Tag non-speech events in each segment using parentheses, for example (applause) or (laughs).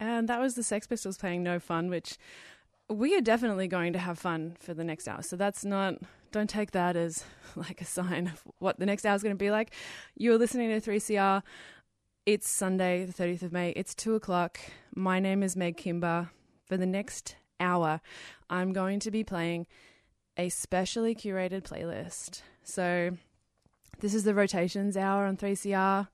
And that was the Sex Pistols playing No Fun, which we are definitely going to have fun for the next hour. So that's not, don't take that as (laughs) like a sign of what the next hour is going to be like. You're listening to 3CR. It's Sunday, the 30th of May. It's two o'clock. My name is Meg Kimber. For the next hour, I'm going to be playing a specially curated playlist. So this is the rotations hour on 3CR.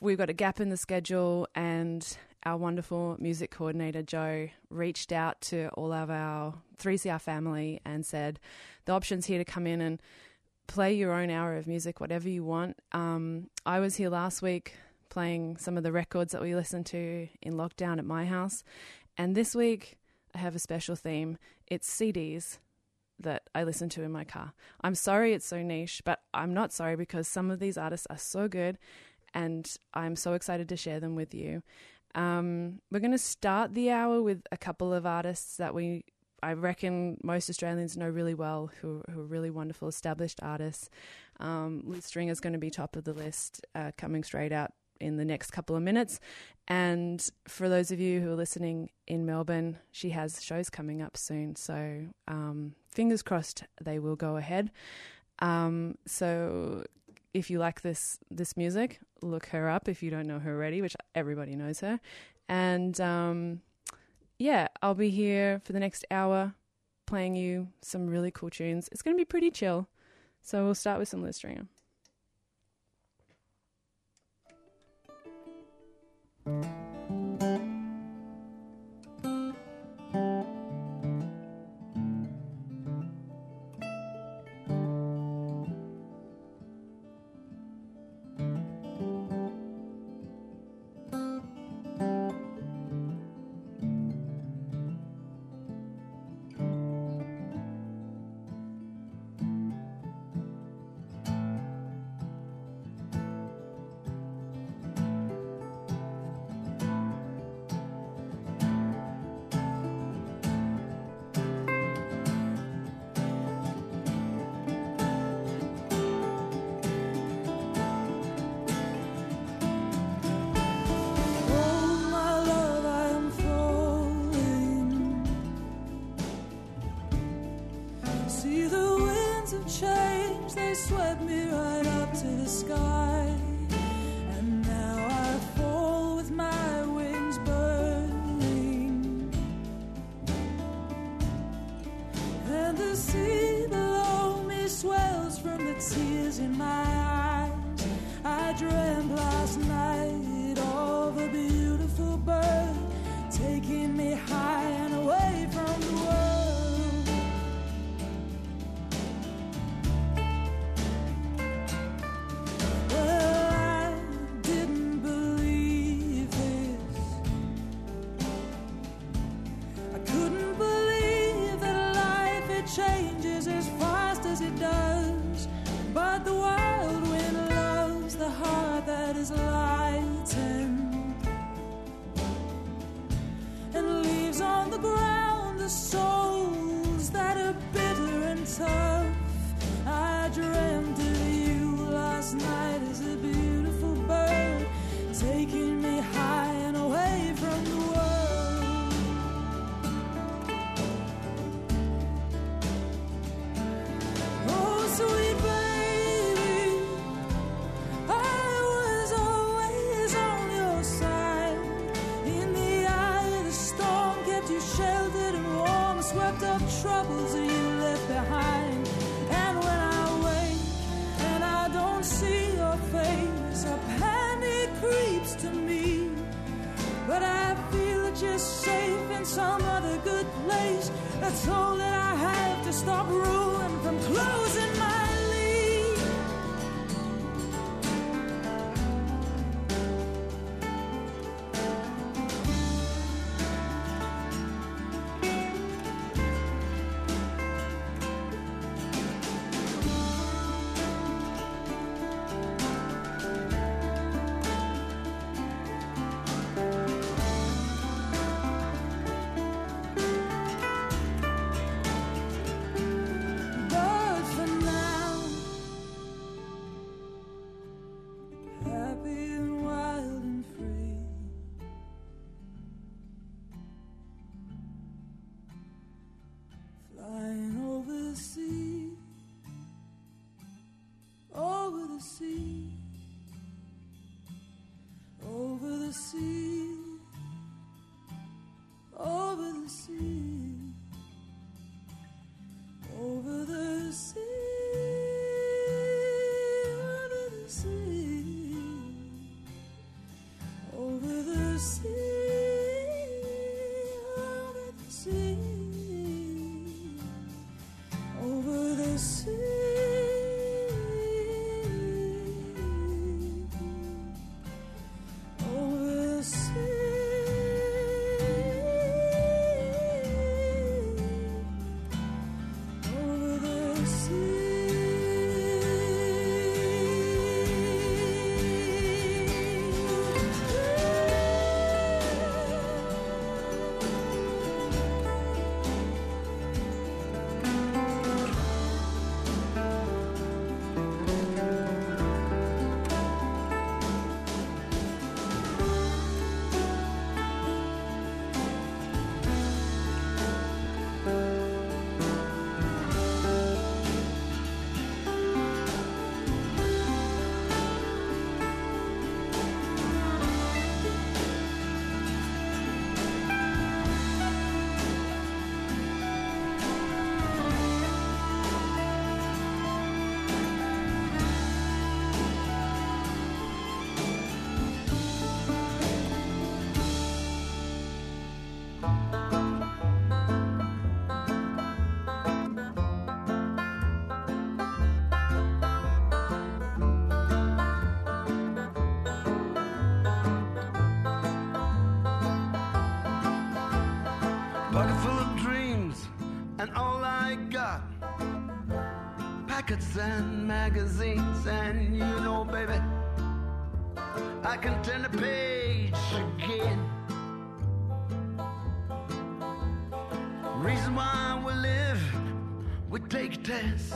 We've got a gap in the schedule, and our wonderful music coordinator, Joe, reached out to all of our 3CR family and said, The option's here to come in and play your own hour of music, whatever you want. Um, I was here last week playing some of the records that we listened to in lockdown at my house. And this week, I have a special theme. It's CDs that I listen to in my car. I'm sorry it's so niche, but I'm not sorry because some of these artists are so good and I'm so excited to share them with you. Um, we're going to start the hour with a couple of artists that we, I reckon, most Australians know really well, who, who are really wonderful established artists. Um, Liz Stringer is going to be top of the list, uh, coming straight out in the next couple of minutes. And for those of you who are listening in Melbourne, she has shows coming up soon. So um, fingers crossed they will go ahead. Um, so if you like this this music, look her up if you don't know her already, which everybody knows her. And um, yeah, I'll be here for the next hour playing you some really cool tunes. It's going to be pretty chill. So we'll start with some Liz Stringer. and magazines, and you know, baby, I can turn the page again. Reason why we live, we take tests.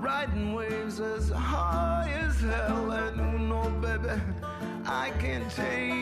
Riding waves as high as hell, and you know, baby, I can take.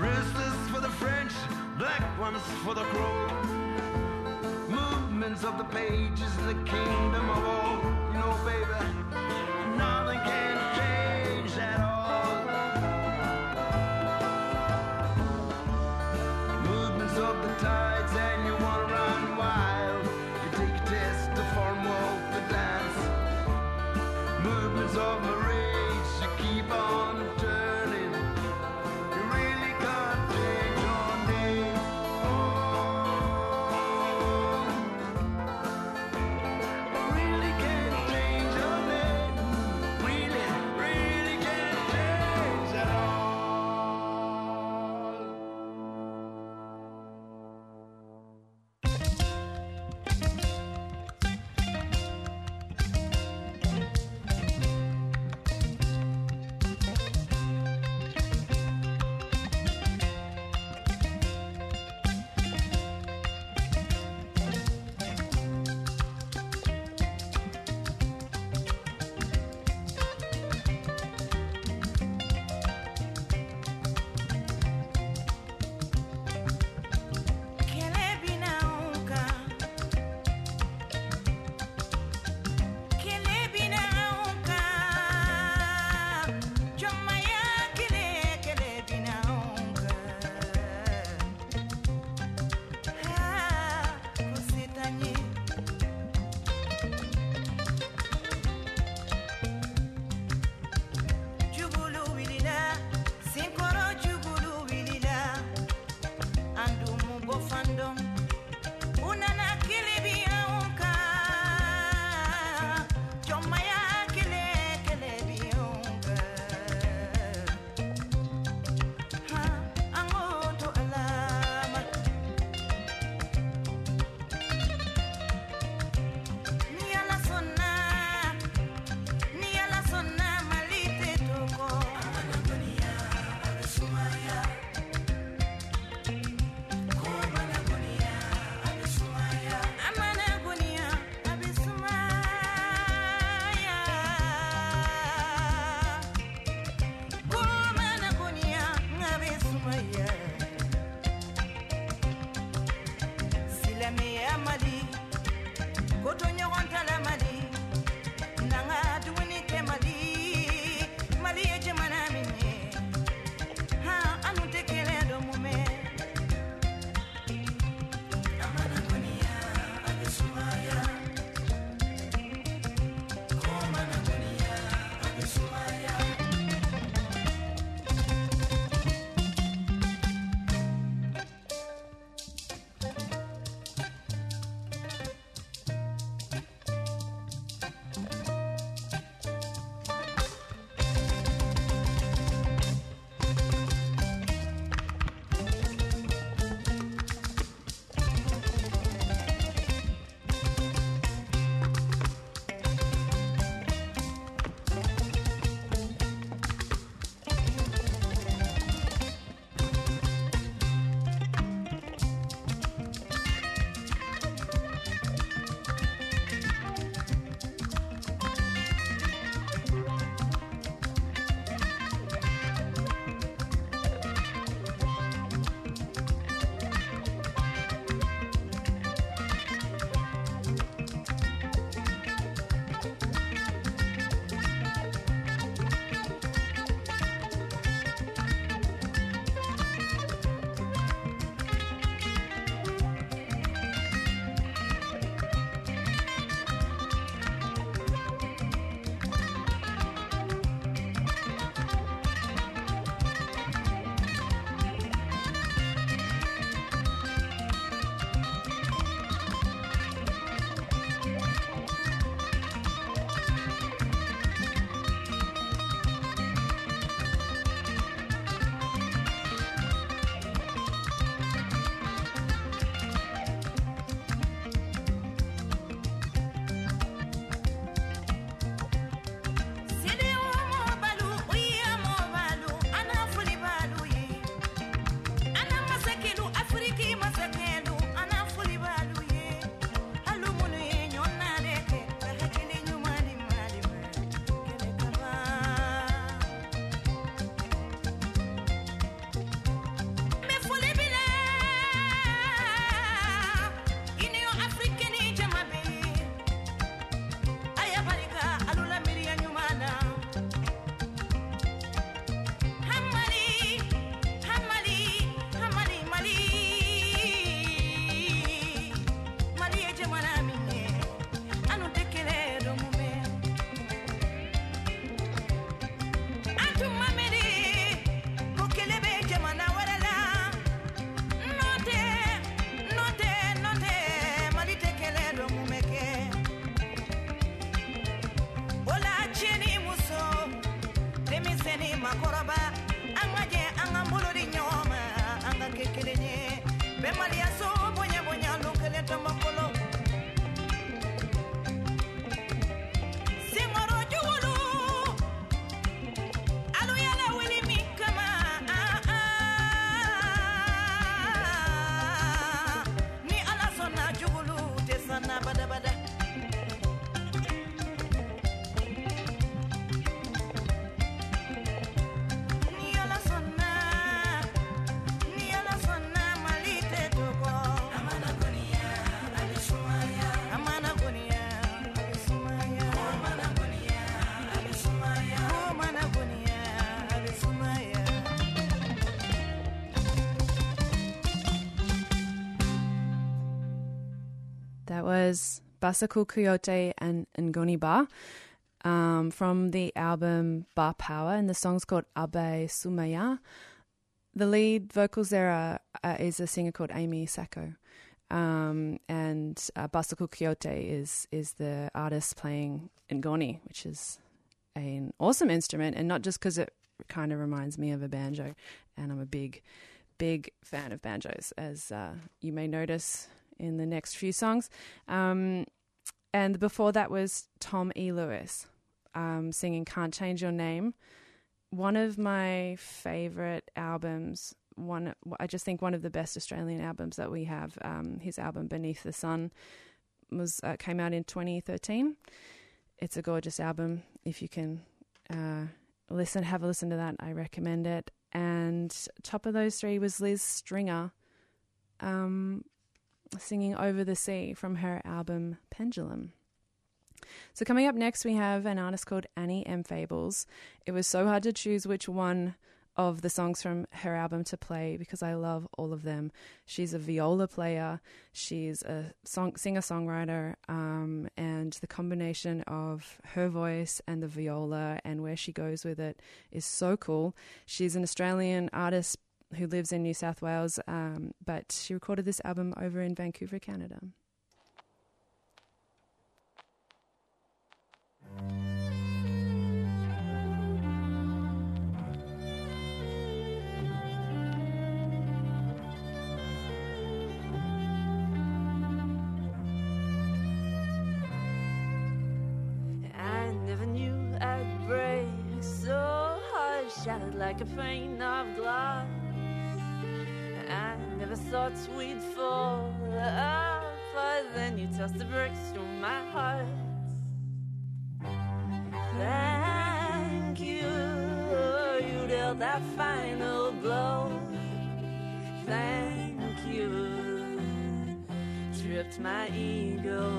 Restless for the French, black ones for the crow. Movements of the pages in the kingdom of all. You know, baby. Was Bassekou Kouyaté and Ngoni Ba um, from the album Ba Power, and the song's called Abe Sumaya. The lead vocals there are, uh, is a singer called Amy Sacko, um, and uh, Bassekou Kouyaté is is the artist playing Ngoni, which is an awesome instrument, and not just because it kind of reminds me of a banjo, and I'm a big, big fan of banjos, as uh, you may notice in the next few songs. Um, and before that was Tom E. Lewis um, singing Can't Change Your Name. One of my favorite albums. One, I just think one of the best Australian albums that we have. Um, his album Beneath the Sun was uh, came out in 2013. It's a gorgeous album. If you can uh, listen, have a listen to that. I recommend it. And top of those three was Liz Stringer. Um, singing Over the Sea from her album Pendulum. So, coming up next, we have an artist called Annie M. Fables. It was so hard to choose which one of the songs from her album to play because I love all of them. She's a viola player, she's a song singer songwriter, um, and the combination of her voice and the viola and where she goes with it is so cool. She's an Australian artist who lives in New South Wales, um, but she recorded this album over in Vancouver, Canada. I never knew I'd break so hard, shattered like a pane of glass. I never thought we'd fall apart, then you tossed the bricks through my heart. Thank you, you dealt that final blow. Thank you, tripped my ego.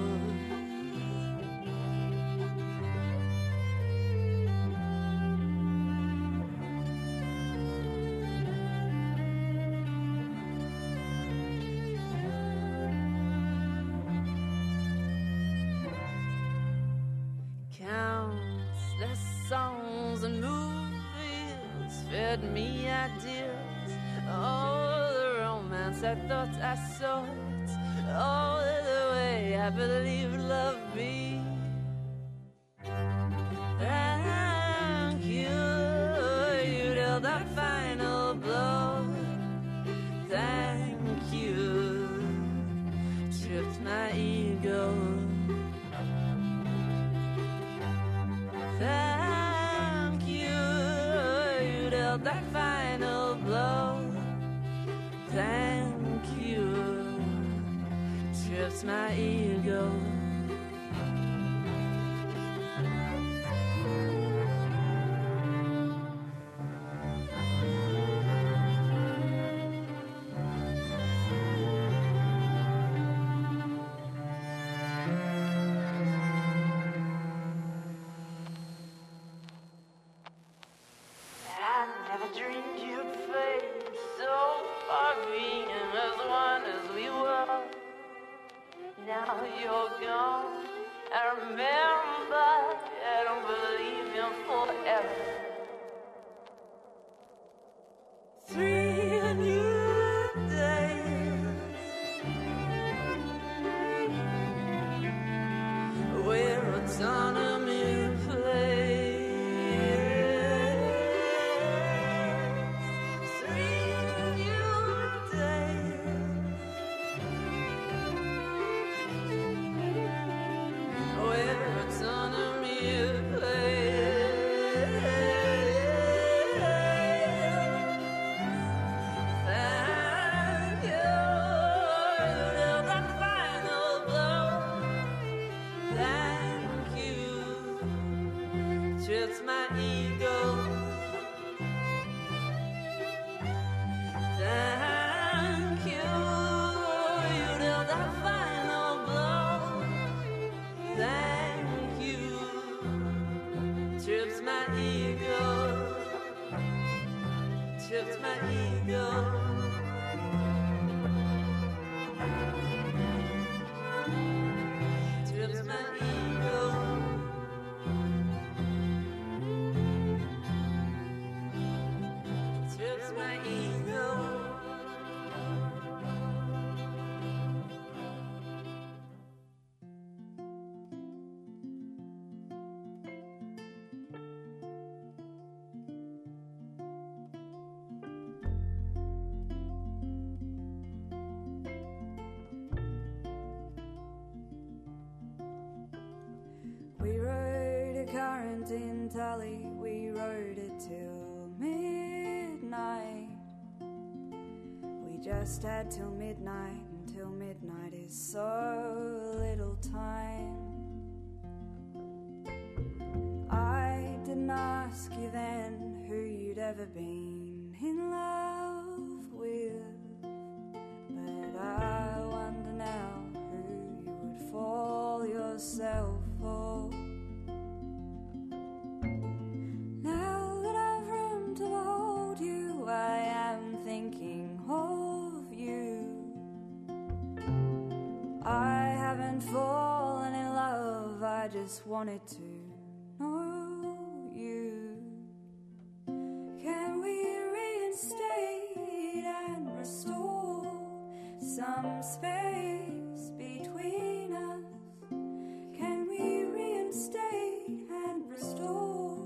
In Tully, we rode it till midnight. We just had till midnight, until midnight is so little time. Just wanted to know you. Can we reinstate and restore some space between us? Can we reinstate and restore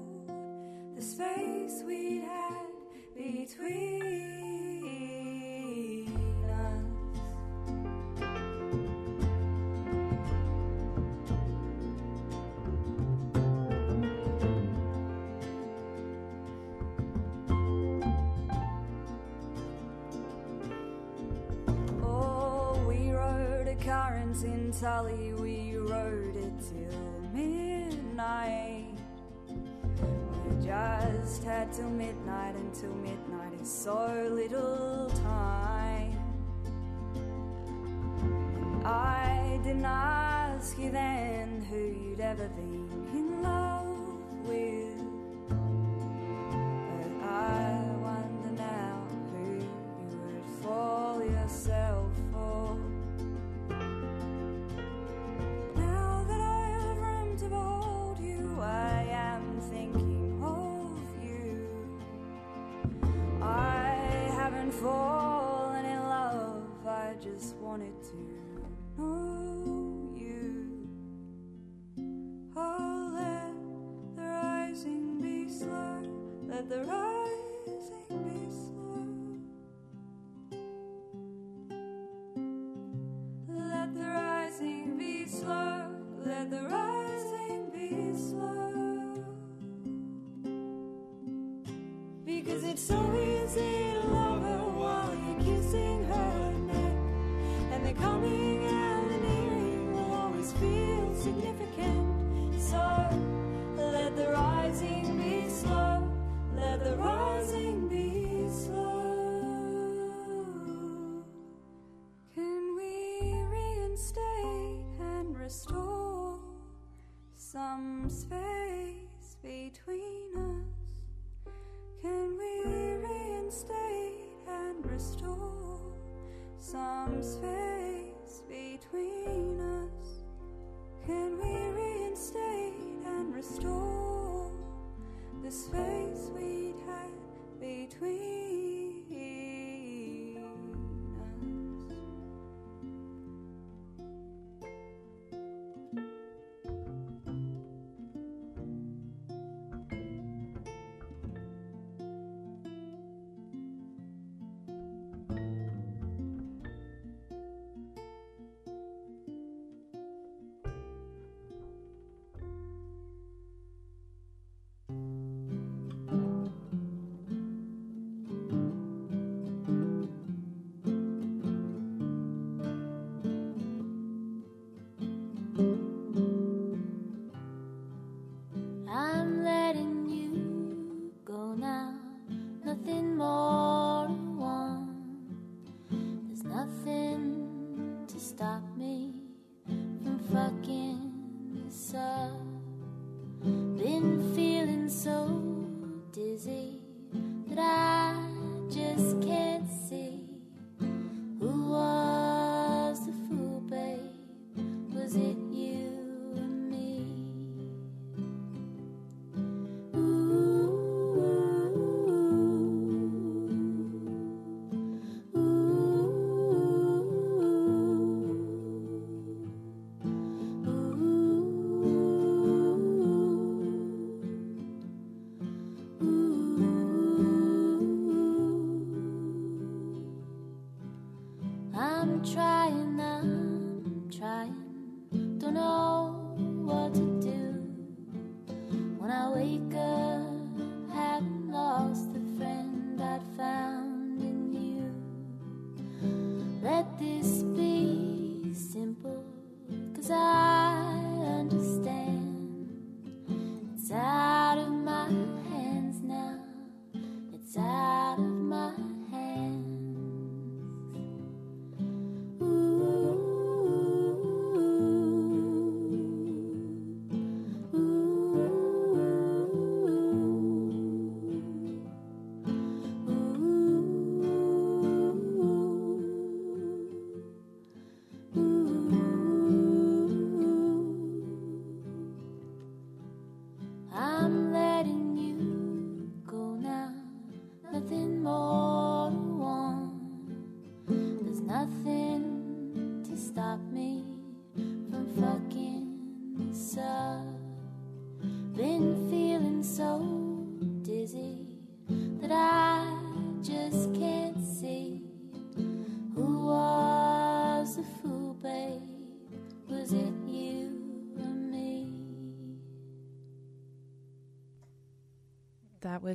the space we had between Tully, we rode it till midnight. We just had till midnight, until midnight is so little time. I didn't ask you then who you'd ever been wanted to restore some space between us? Can we reinstate and restore some space between us? Can we reinstate and restore the space we'd had between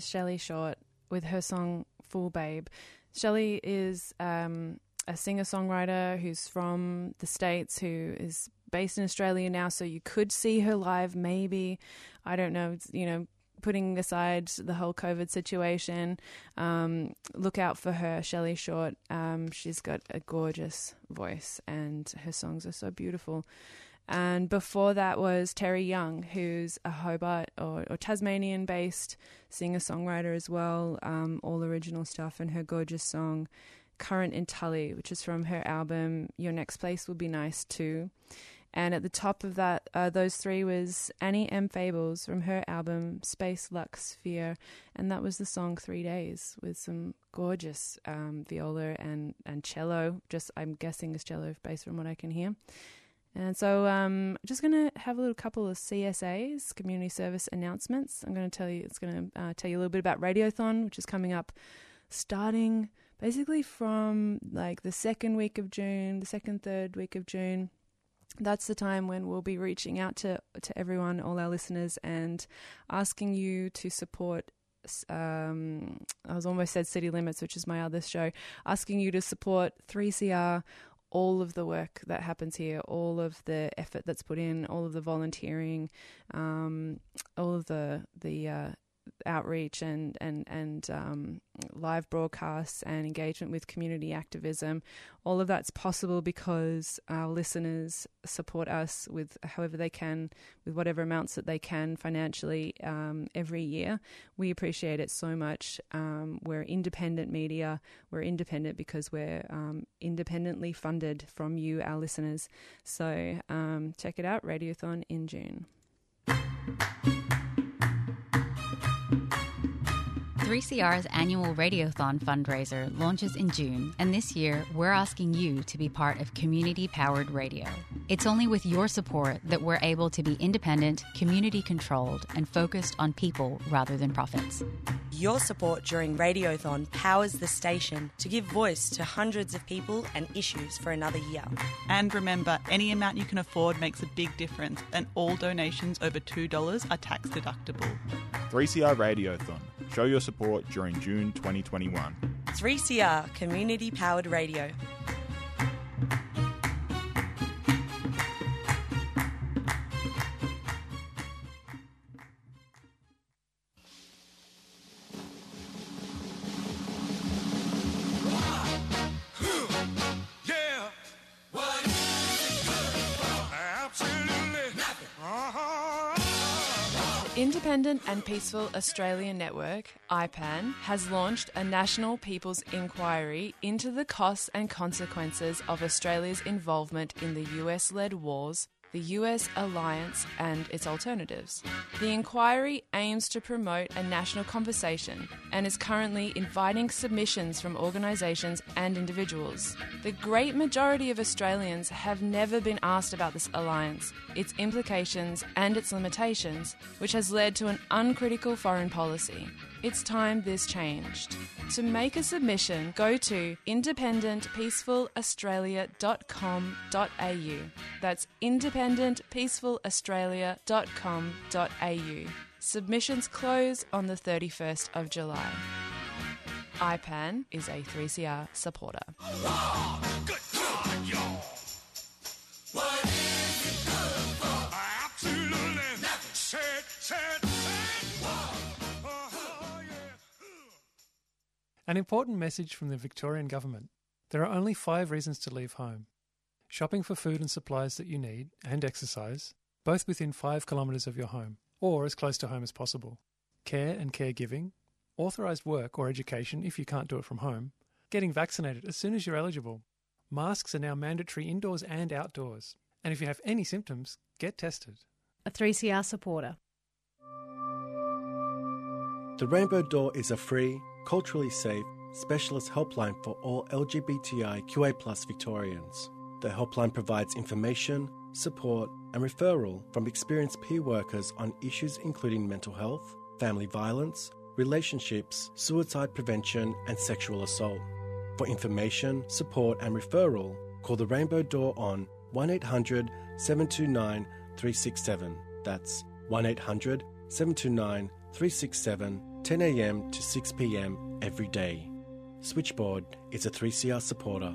was Shelley Short with her song Fool Babe. Shelley is um, a singer songwriter who's from the States, who is based in Australia now, so you could see her live maybe. I don't know, you know, putting aside the whole COVID situation, um, look out for her, Shelley Short. Um, she's got a gorgeous voice and her songs are so beautiful. And before that was Terry Young, who's a Hobart or, or Tasmanian based singer songwriter as well, um, all original stuff, and her gorgeous song Current in Tully, which is from her album Your Next Place Will Be Nice Too. And at the top of that, uh, those three was Annie M. Fables from her album Space Lux Sphere, and that was the song Three Days with some gorgeous um, viola and, and cello. Just I'm guessing is cello based from what I can hear. And so, um, just going to have a little couple of CSAs, community service announcements. I'm going to tell you, it's going to uh, tell you a little bit about Radiothon, which is coming up starting basically from like the second week of June, the second, third week of June. That's the time when we'll be reaching out to, to everyone, all our listeners, and asking you to support um, I was almost said City Limits, which is my other show, asking you to support 3CR, all of the work that happens here, all of the effort that's put in, all of the volunteering, um, all of the the uh, outreach and and and um, live broadcasts and engagement with community activism. All of that's possible because our listeners support us with however they can, with whatever amounts that they can financially um, every year. We appreciate it so much. Um, we're independent media. We're independent because we're um, independently funded from you, our listeners. So um, check it out, Radiothon in June. 3CR's annual Radiothon fundraiser launches in June, and this year we're asking you to be part of community powered radio. It's only with your support that we're able to be independent, community controlled, and focused on people rather than profits. Your support during Radiothon powers the station to give voice to hundreds of people and issues for another year. And remember, any amount you can afford makes a big difference, and all donations over $2 are tax deductible. 3CR Radiothon. Show your support during June 2021. 3CR Community Powered Radio. And Peaceful Australia Network, IPAN, has launched a national people's inquiry into the costs and consequences of Australia's involvement in the US led wars, the US alliance, and its alternatives. The inquiry aims to promote a national conversation and is currently inviting submissions from organisations and individuals. The great majority of Australians have never been asked about this alliance, its implications, and its limitations, which has led to an uncritical foreign policy. It's time this changed. To make a submission, go to independentpeacefulaustralia.com.au. That's independentpeacefulaustralia.com.au. Submissions close on the 31st of July. IPAN is a 3CR supporter. An important message from the Victorian Government. There are only five reasons to leave home shopping for food and supplies that you need, and exercise, both within five kilometres of your home, or as close to home as possible, care and caregiving, authorised work or education if you can't do it from home, getting vaccinated as soon as you're eligible. Masks are now mandatory indoors and outdoors, and if you have any symptoms, get tested. A 3CR supporter. The Rainbow Door is a free, culturally safe, specialist helpline for all LGBTIQA Victorians. The helpline provides information, support, and referral from experienced peer workers on issues including mental health, family violence, relationships, suicide prevention, and sexual assault. For information, support, and referral, call the Rainbow Door on 1800 729 367. That's 1800 729 367 10am to 6pm every day. Switchboard is a 3CR supporter.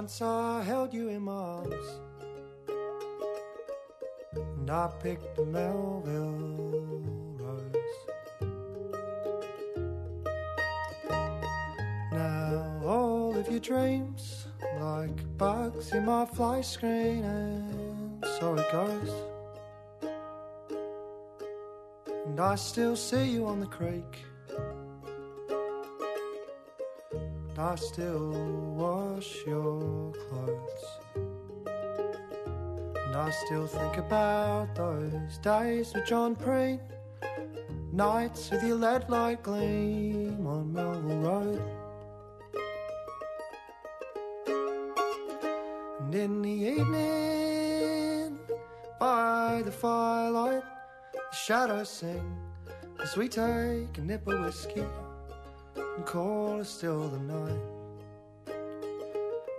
Once I held you in my arms, and I picked a Melville rose. Now all of your dreams, like bugs in my fly screen, and so it goes. And I still see you on the creek. I still wash your clothes. And I still think about those days with John Preen, nights with your lead light gleam on Melville Road. And in the evening, by the firelight, the shadows sing as we take a nip of whiskey and cold is still the night.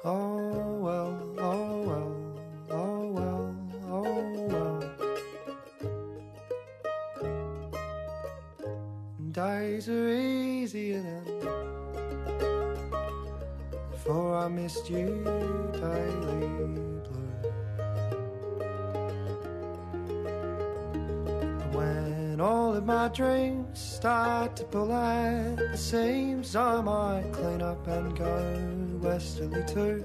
Oh well, oh well, oh well, oh well. Days are easier then. before I missed you daily. My dreams start to pull at the seams, I might clean up and go westerly too.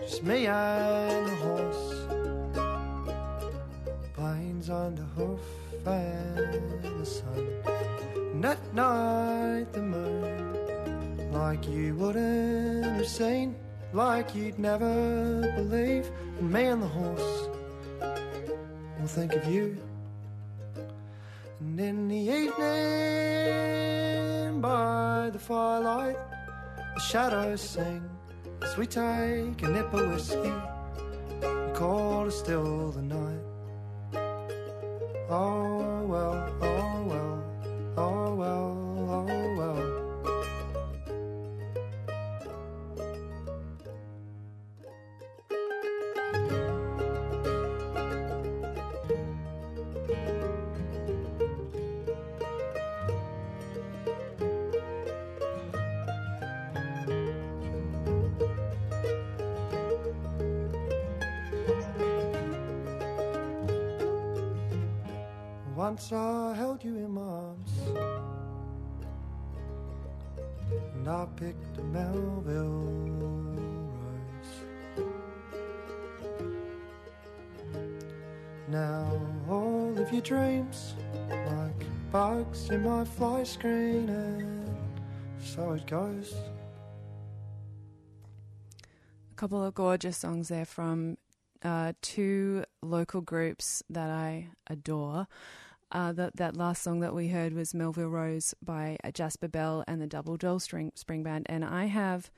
Just me and the horse, plains under hoof and the sun. And at night the moon, like you wouldn't have seen, like you'd never believe. Me and the horse will think of you. And in the evening, by the firelight, the shadows sing as we take a nip of whiskey and call it still the night. Oh well, oh Once I held you in my arms And I picked a Melville rose Now all of your dreams Like bugs in my fly screen And so it goes A couple of gorgeous songs there from uh, two local groups that I adore. Uh, that that last song that we heard was Melville Rose by uh, Jasper Bell and the Double Doll String Spring Band, and I have,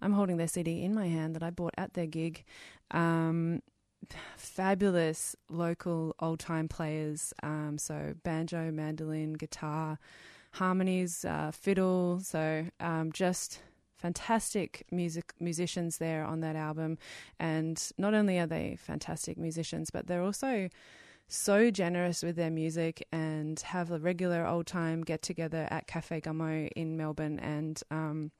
I'm holding their CD in my hand that I bought at their gig. Um, fabulous local old time players, um, so banjo, mandolin, guitar, harmonies, uh, fiddle, so um, just fantastic music musicians there on that album. And not only are they fantastic musicians but they're also so generous with their music and have a regular old time get together at Cafe Gummo in Melbourne and um,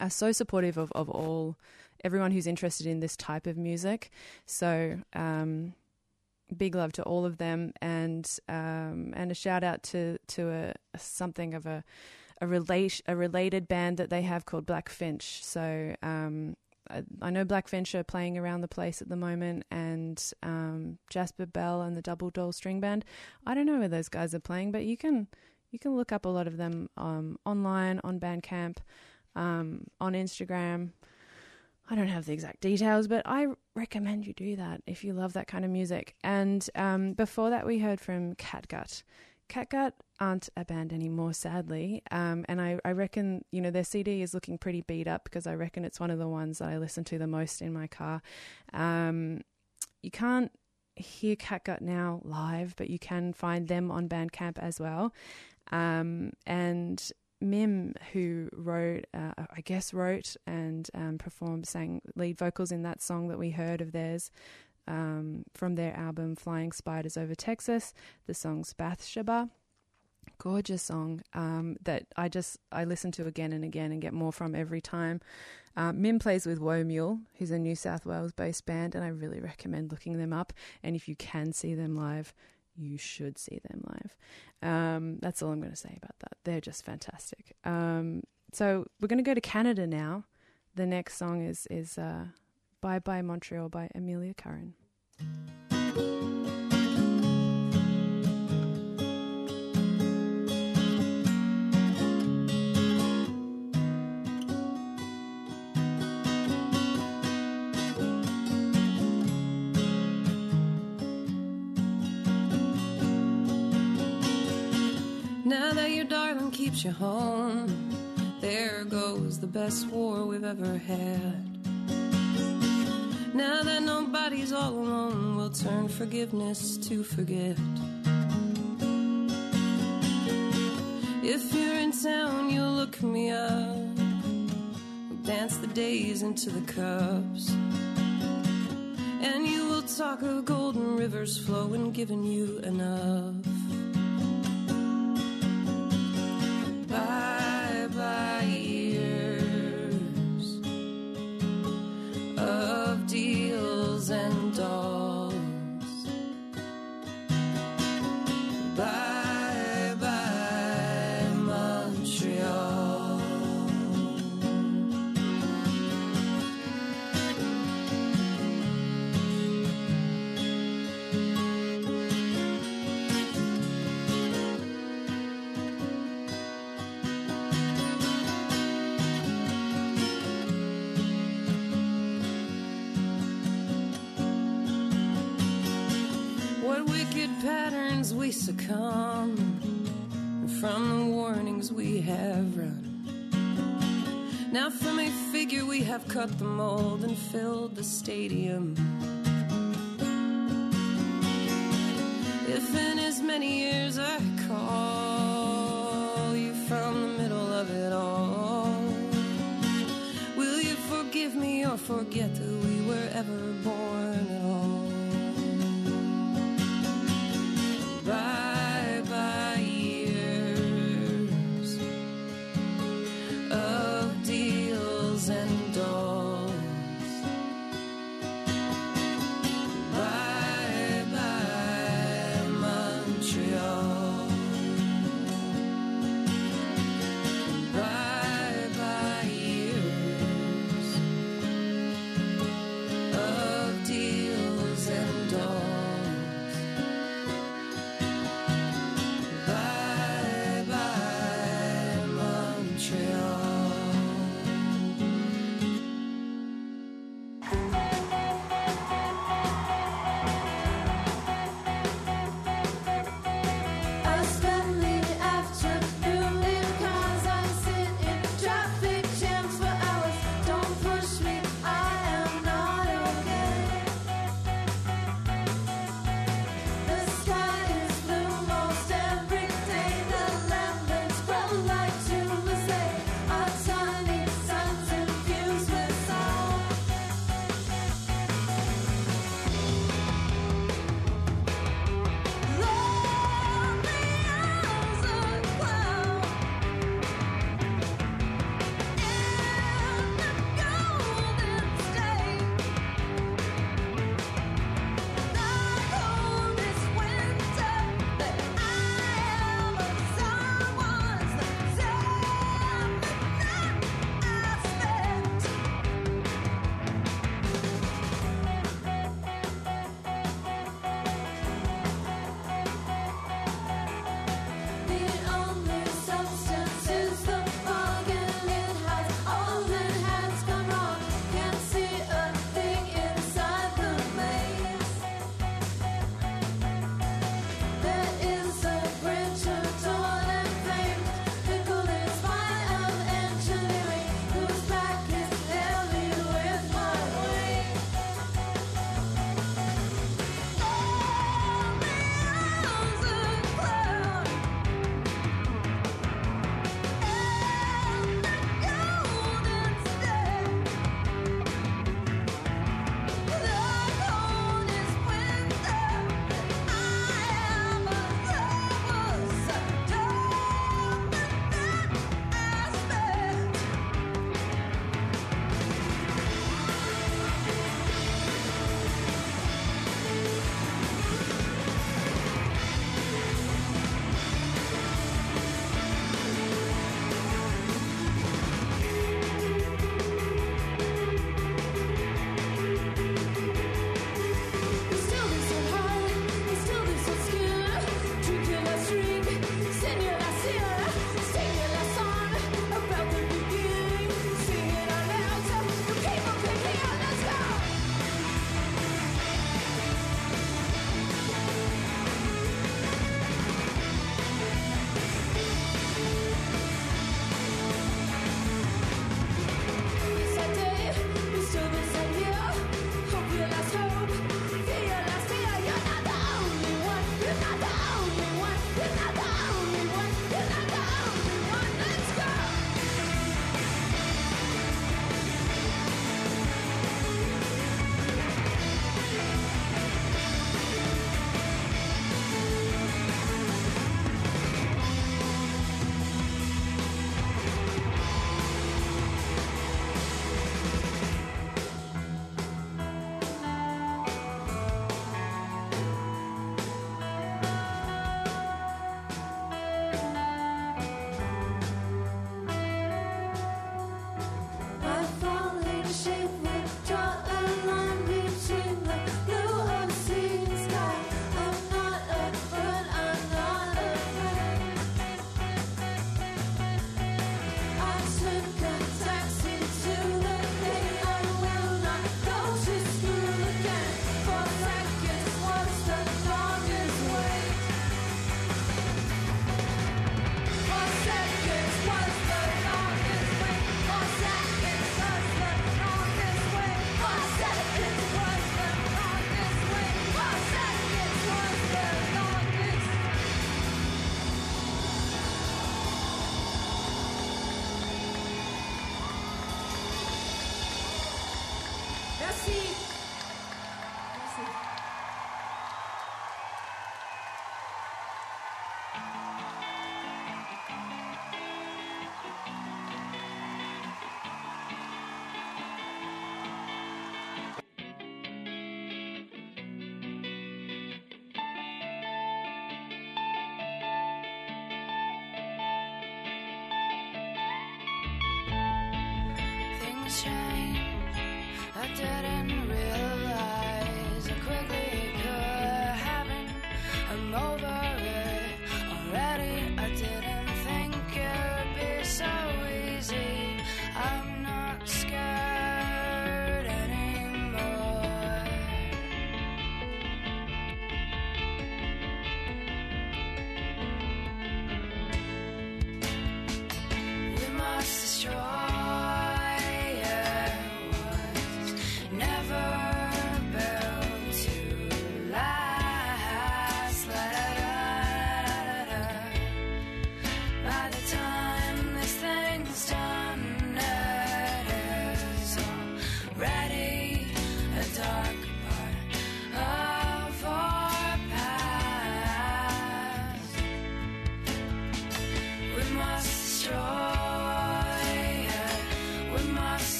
are so supportive of, of all everyone who's interested in this type of music. So um, big love to all of them and um, and a shout out to to a, a something of a a relate a related band that they have called Black Finch. So um, I, know Black are playing around the place at the moment, and um, Jasper Bell and the Double Doll String Band. I don't know where those guys are playing, but you can you can look up a lot of them um, online on Bandcamp, um, on Instagram. I don't have the exact details, but I recommend you do that if you love that kind of music. And um, before that, we heard from Catgut. Catgut aren't a band anymore, sadly. Um, and I, I reckon, you know, their CD is looking pretty beat up because I reckon it's one of the ones that I listen to the most in my car. Um, you can't hear Catgut now live, but you can find them on Bandcamp as well. Um, and Mim, who wrote, uh, I guess, wrote and um, performed, sang lead vocals in that song that we heard of theirs um, from their album Flying Spiders Over Texas. The song's Bathsheba. Gorgeous song um, that I just I listen to again and again and get more from every time. Um, Mim plays with Woe Mule, who's a New South Wales based band, and I really recommend looking them up. And if you can see them live, you should see them live. Um, that's all I'm going to say about that. They're just fantastic. Um, so we're going to go to Canada now. The next song is is uh, "Bye Bye Montreal" by Amelia Curran. Now that your darling keeps you home, there goes the best war we've ever had. Now that nobody's all alone, we'll turn forgiveness to forget. If you're in town, you'll look me up. We'll dance the days into the cups. And you will talk of golden rivers flowing, giving you enough. Patterns we succumb from the warnings we have run. Now, from a figure, we have cut the mold and filled the stadium. If in as many years I call you from the middle of it all, will you forgive me or forget that we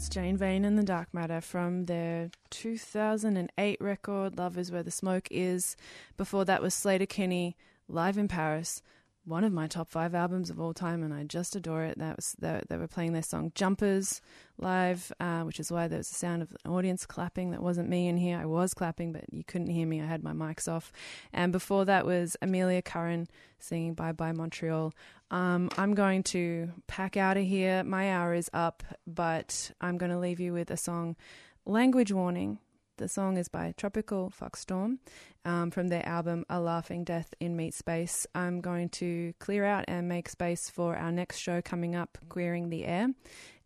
That's Jane Vane and the Dark Matter from their 2008 record, Love is Where the Smoke Is. Before that was Sleater-Kinney, live in Paris. One of my top five albums of all time, and I just adore it. That was they, they were playing their song "Jumpers" live, uh, which is why there was a sound of an audience clapping. That wasn't me in here. I was clapping, but you couldn't hear me. I had my mics off. And before that was Amelia Curran singing "Bye Bye Montreal." Um, I'm going to pack out of here. My hour is up, but I'm going to leave you with a song, "Language Warning." The song is by Tropical Foxstorm um, from their album A Laughing Death in Meat Space. I'm going to clear out and make space for our next show coming up, Queering the Air.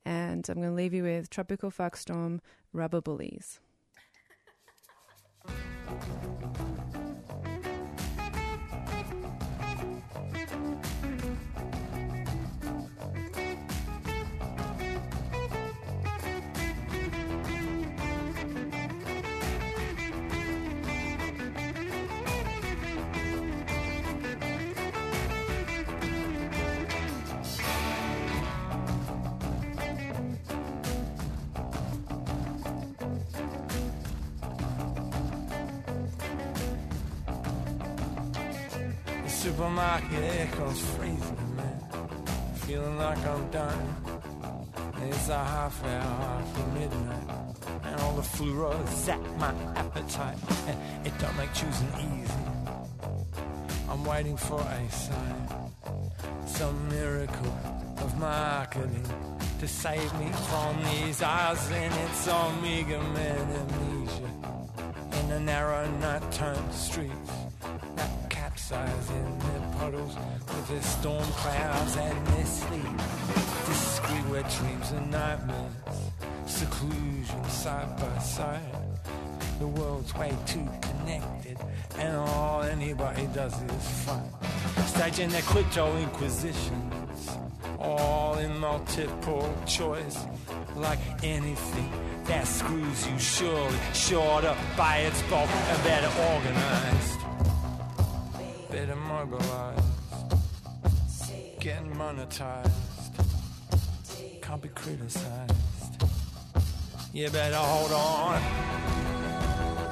And I'm going to leave you with Tropical Foxstorm Rubber Bullies. Supermarket echoes freezing, man. Feeling like I'm dying. It's a half hour after midnight. And all the fluoro zap my appetite. (laughs) It don't make choosing easy. I'm waiting for a sign. Some miracle of marketing to save me from these eyes and its omega man amnesia. In the narrow night-turned streets capsize in their puddles with their storm clouds and their sleep. Discreet where dreams and nightmares, seclusion side by side. The world's way too connected, and all anybody does is fight. Staging their crypto inquisitions, all in multiple choice, like anything that screws you surely short by its bulk and better organized, getting monetized, can't be criticized. You better hold on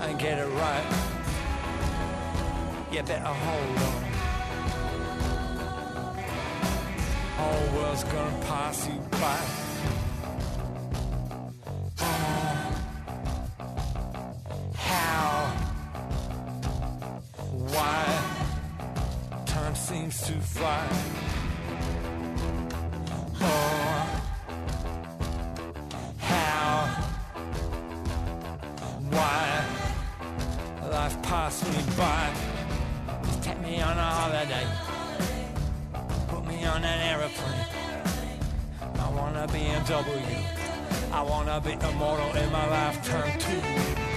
and get it right. You better hold on. Whole world's gonna pass you by. Me by. Take me on a holiday. Put me on an aeroplane. I wanna be a W. I wanna be immortal in my lifetime too.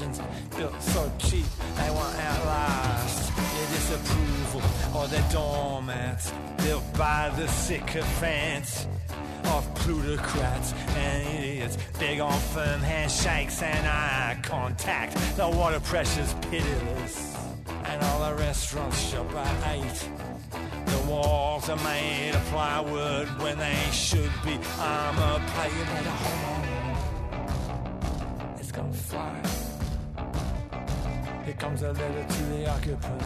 Built so cheap they won't outlast your disapproval or their doormats built by the sycophants of plutocrats and idiots big on firm handshakes and eye contact. The water pressure's pitiless and all the restaurants shut by eight. The walls are made of plywood when they should be armor plate. You better hold on it's gonna fly. Here comes a letter to the occupant.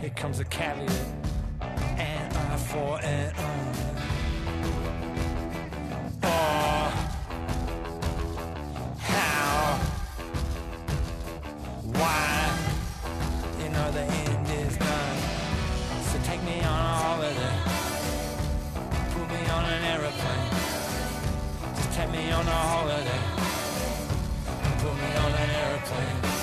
Here comes a caveat. An eye for an eye. Oh, how, why? You know the end is done. So take me on a holiday. Put me on an aeroplane. Just take me on a holiday put me on an airplane.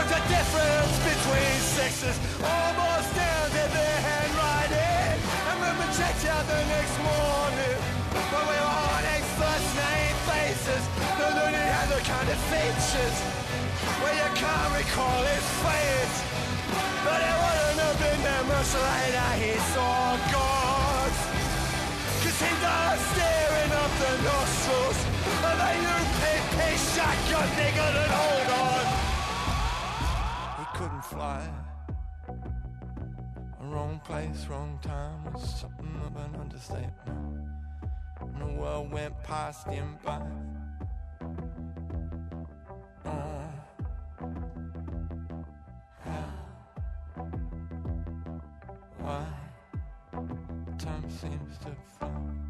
What a difference between sexes Almost down to their handwriting. And when we checked out the next morning but we were on a first name faces. The loony had the kind of features Where you can't recall his face But it wouldn't have been that much later He saw God Cause he died staring up the nostrils Of a UPP shotgun nigga that hold on Fly. Wrong place, wrong time was something of an understatement. And the world went past him by. Why? Time seems to fly.